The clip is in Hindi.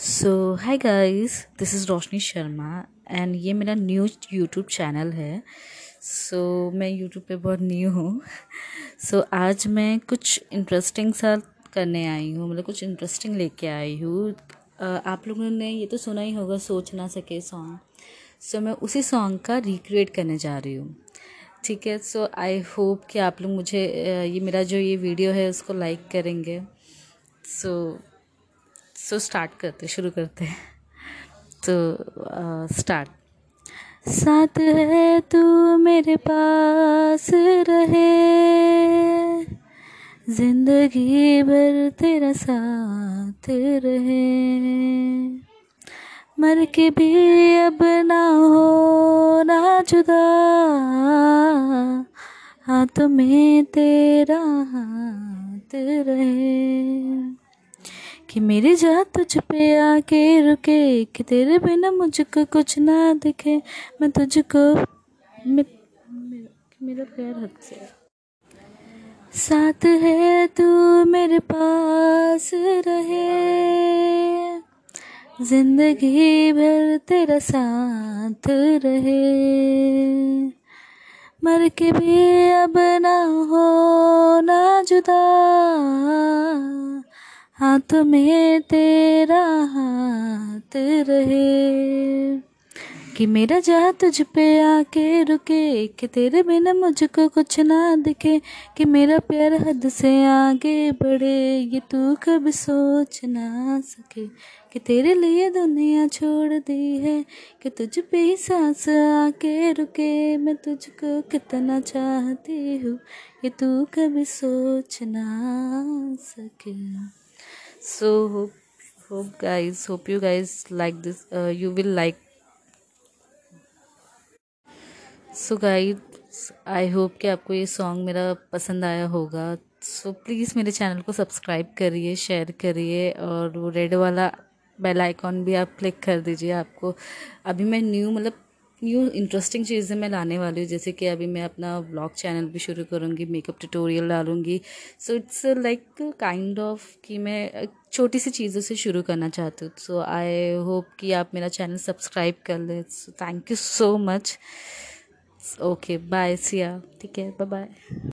So hi guys this is Roshni Sharma and ये मेरा न्यू यूट्यूब चैनल है। सो so, मैं यूट्यूब पे बहुत न्यू हूँ। सो so, आज मैं कुछ इंटरेस्टिंग सा करने आई हूँ मतलब कुछ इंटरेस्टिंग लेके आई हूँ। आप लोगों ने ये तो सुना ही होगा सोच ना सके सॉन्ग सो so, मैं उसी सॉन्ग का रिक्रिएट करने जा रही हूँ। ठीक है सो आई होप कि आप लोग मुझे ये मेरा जो ये वीडियो है उसको लाइक करेंगे। सो so, सो स्टार्ट करते, शुरू करते हैं। तो स्टार्ट साथ है तू मेरे पास रहे। ज़िंदगी भर तेरा साथ रहे। मर के भी अब ना हो, ना जुदा। हाथ में तेरा हाथ रहे। कि मेरी जा तुझ पे आके रुके, कि तेरे बिना मुझको कुछ ना दिखे। मैं तुझको मेरा प्यार हद से साथ है तू मेरे पास रहे। ज़िंदगी भर तेरा साथ रहे। मर के भी अब ना हो, ना जुदा। हाथ में तेरा हाथ रहे कि मेरा जा तुझ पे आके रुके, कि तेरे बिना मुझको कुछ ना दिखे, कि मेरा प्यार हद से आगे बढ़े। ये तू कभी सोच ना सके कि तेरे लिए दुनिया छोड़ दी है, कि तुझ पे ही सांस आके रुके। मैं तुझको कितना चाहती हूँ, ये तू कभी सोच ना सके। So hope hope guys hope you guys like this uh, you will like. So guys I hope कि आपको ये सॉन्ग मेरा पसंद आया होगा। सो so, प्लीज़ मेरे चैनल को सब्सक्राइब करिए शेयर करिए और वो रेड वाला बेल आइकॉन भी आप क्लिक कर दीजिए आपको। अभी मैं न्यू मतलब न्यू इंटरेस्टिंग चीज़ें मैं लाने वाली हूँ, जैसे कि अभी मैं अपना ब्लॉग चैनल भी शुरू करूँगी मेकअप ट्यूटोरियल डालूँगी। So it's like kind of कि मैं छोटी सी चीज़ों से शुरू करना चाहती हूँ। सो आई होप कि आप मेरा चैनल सब्सक्राइब कर लें। Thank you so much okay bye Siya ठीक है बाय बाय